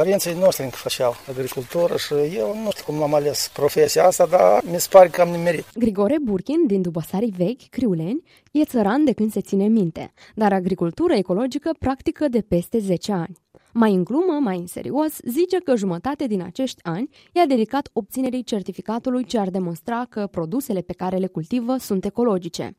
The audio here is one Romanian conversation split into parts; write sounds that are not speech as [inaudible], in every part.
Părinții noștri încă făceau agricultură și eu nu știu cum am ales profesia asta, dar mi se pare că am nimerit. Grigore Burkin, din Dubăsarii Vechi, Criuleni, e țăran de când se ține minte, dar agricultura ecologică practică de peste 10 ani. Mai în glumă, mai în serios, zice că jumătate din acești ani i-a dedicat obținerii certificatului ce ar demonstra că produsele pe care le cultivă sunt ecologice.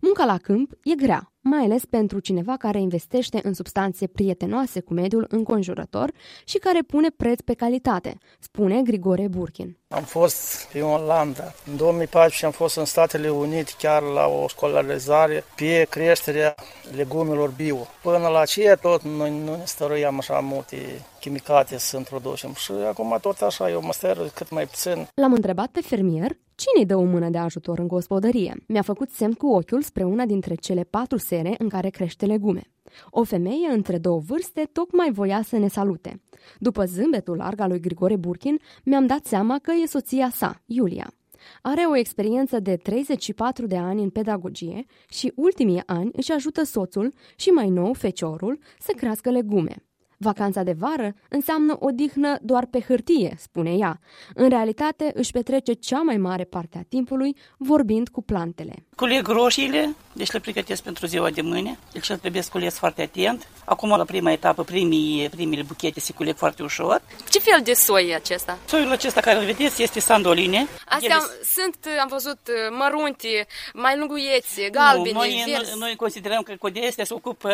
Munca la câmp e grea, mai ales pentru cineva care investește în substanțe prietenoase cu mediul înconjurător și care pune preț pe calitate, spune Grigore Burkin. Am fost în Olanda. În 2014 am fost în Statele Unite chiar la o școlarizare pe creșterea legumelor bio. Până la aceea tot noi nu ne stăruiam așa multe chimicate să introducem și acum tot așa eu mă stăr cât mai puțin. L-am întrebat pe fermier Cine îi dă o mână de ajutor în gospodărie? Mi-a făcut semn cu ochiul spre una dintre cele patru sere în care crește legume. O femeie între două vârste tocmai voia să ne salute. După zâmbetul larg al lui Grigore Burkin, mi-am dat seama că e soția sa, Iulia. Are o experiență de 34 de ani în pedagogie și ultimii ani își ajută soțul și mai nou feciorul să crească legume. Vacanța de vară înseamnă o dihnă doar pe hârtie, spune ea. În realitate își petrece cea mai mare parte a timpului vorbind cu plantele. Culeg roșiile, deci le pregătesc pentru ziua de mâine. Deci trebuie să cules foarte atent. Acum, la prima etapă, primii, primele buchete se culeg foarte ușor. Ce fel de soi e acesta? Soiul acesta care îl vedeți este sandoline. Astea Ele... sunt, am văzut, mărunte, mai lunguiețe, galbene, nu, noi, noi, noi considerăm că cu de se ocupă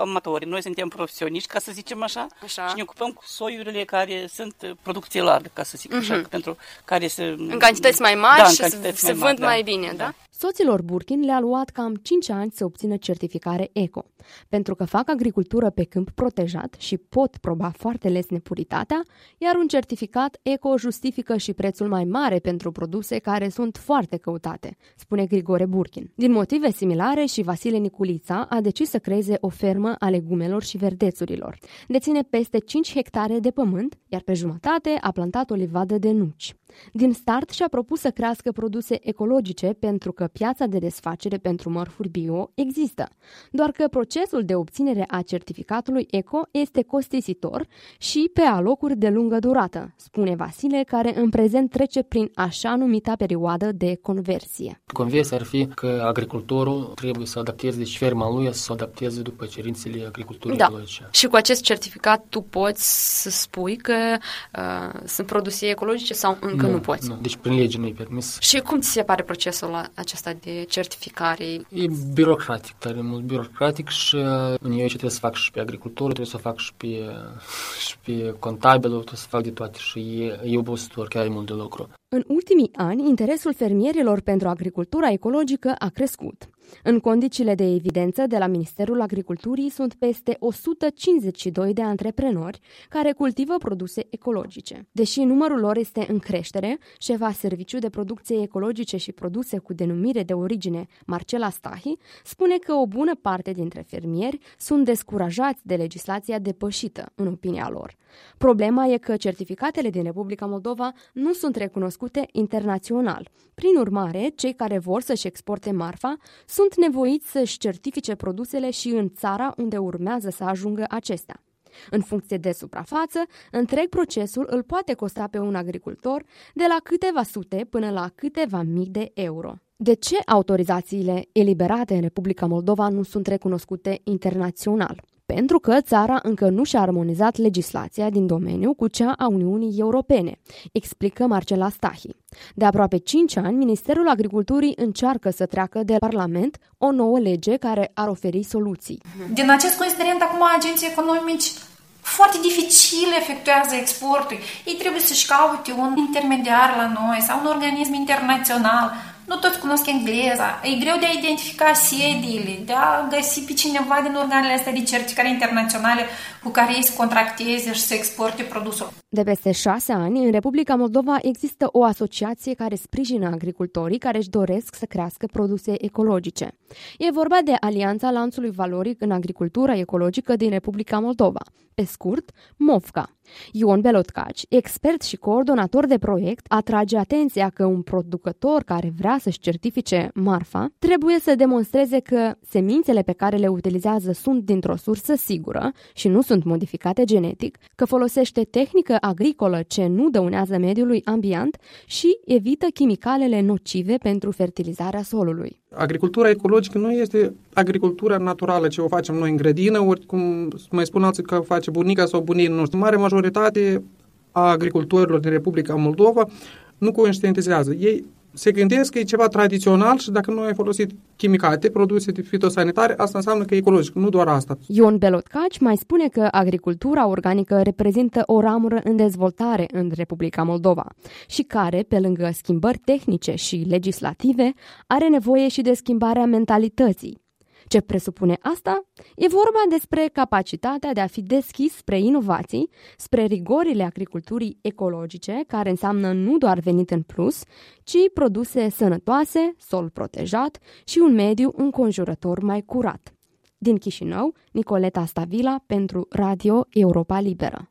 amatorii. Noi suntem profesioniști, ca să zicem așa, așa. și ne ocupăm cu soiurile care sunt producție largă, ca să zic uh-huh. așa, mhm. pentru care se... În cantități mai mari da, și se, se vând da. mai bine, da? da? Soților Burkin le-a luat cam 5 ani să obțină certificare eco, pentru că fac agricultură pe câmp protejat și pot proba foarte lesne puritatea, iar un certificat eco justifică și prețul mai mare pentru produse care sunt foarte căutate, spune Grigore Burkin. Din motive similare și Vasile Niculița a decis să creeze o fermă a legumelor și verdețurilor. Deține peste 5 hectare de pământ, iar pe jumătate a plantat o livadă de nuci. Din start și-a propus să crească produse ecologice pentru că piața de desfacere pentru mărfuri bio există, doar că procesul de obținere a certificatului eco este costisitor și pe alocuri de lungă durată, spune Vasile, care în prezent trece prin așa numita perioadă de conversie. Conversia ar fi că agricultorul trebuie să adapteze, deci ferma lui să se adapteze după cerințele agriculturii da. ecologice. Și cu acest certificat tu poți să spui că uh, sunt produse ecologice sau încă încă nu, nu poți. Nu. Deci prin lege nu-i permis. Și cum ți se pare procesul acesta de certificare? E birocratic, tare mult birocratic și uh, eu aici trebuie să fac și pe agricultură, trebuie să fac și pe, [laughs] și pe contabilul, trebuie să fac de toate și e, e obositor, chiar e mult de lucru. În ultimii ani, interesul fermierilor pentru agricultura ecologică a crescut. În condițiile de evidență de la Ministerul Agriculturii sunt peste 152 de antreprenori care cultivă produse ecologice. Deși numărul lor este în creștere, șefa Serviciu de Producție Ecologice și Produse cu denumire de origine, Marcela Stahi, spune că o bună parte dintre fermieri sunt descurajați de legislația depășită, în opinia lor. Problema e că certificatele din Republica Moldova nu sunt recunoscute internațional. Prin urmare, cei care vor să-și exporte marfa sunt nevoiți să-și certifice produsele și în țara unde urmează să ajungă acestea. În funcție de suprafață, întreg procesul îl poate costa pe un agricultor de la câteva sute până la câteva mii de euro. De ce autorizațiile eliberate în Republica Moldova nu sunt recunoscute internațional? Pentru că țara încă nu și-a armonizat legislația din domeniu cu cea a Uniunii Europene, explică Marcela Stahi. De aproape 5 ani, Ministerul Agriculturii încearcă să treacă de Parlament o nouă lege care ar oferi soluții. Din acest considerent, acum agenții economici foarte dificil efectuează exportul. Ei trebuie să-și caute un intermediar la noi sau un organism internațional nu toți cunosc engleza, e greu de a identifica sediile, de a găsi pe cineva din organele astea de certificare internaționale cu care ei să contracteze și să exporte produsul. De peste șase ani, în Republica Moldova există o asociație care sprijină agricultorii care își doresc să crească produse ecologice. E vorba de Alianța Lanțului Valoric în Agricultura Ecologică din Republica Moldova, pe scurt, MOVCA. Ion Belotcaci, expert și coordonator de proiect, atrage atenția că un producător care vrea să-și certifice marfa trebuie să demonstreze că semințele pe care le utilizează sunt dintr-o sursă sigură și nu sunt modificate genetic, că folosește tehnică agricolă ce nu dăunează mediului ambient și evită chimicalele nocive pentru fertilizarea solului. Agricultura ecologică nu este agricultura naturală ce o facem noi în grădină, ori cum mai spun alții că face bunica sau bunii noștri. Mare majoritate a agricultorilor din Republica Moldova nu conștientizează. Ei se gândesc că e ceva tradițional și dacă nu ai folosit chimicate, produse fitosanitare, asta înseamnă că e ecologic, nu doar asta. Ion Belotcaci mai spune că agricultura organică reprezintă o ramură în dezvoltare în Republica Moldova și care, pe lângă schimbări tehnice și legislative, are nevoie și de schimbarea mentalității, ce presupune asta? E vorba despre capacitatea de a fi deschis spre inovații, spre rigorile agriculturii ecologice, care înseamnă nu doar venit în plus, ci produse sănătoase, sol protejat și un mediu înconjurător mai curat. Din Chișinău, Nicoleta Stavila pentru Radio Europa Liberă.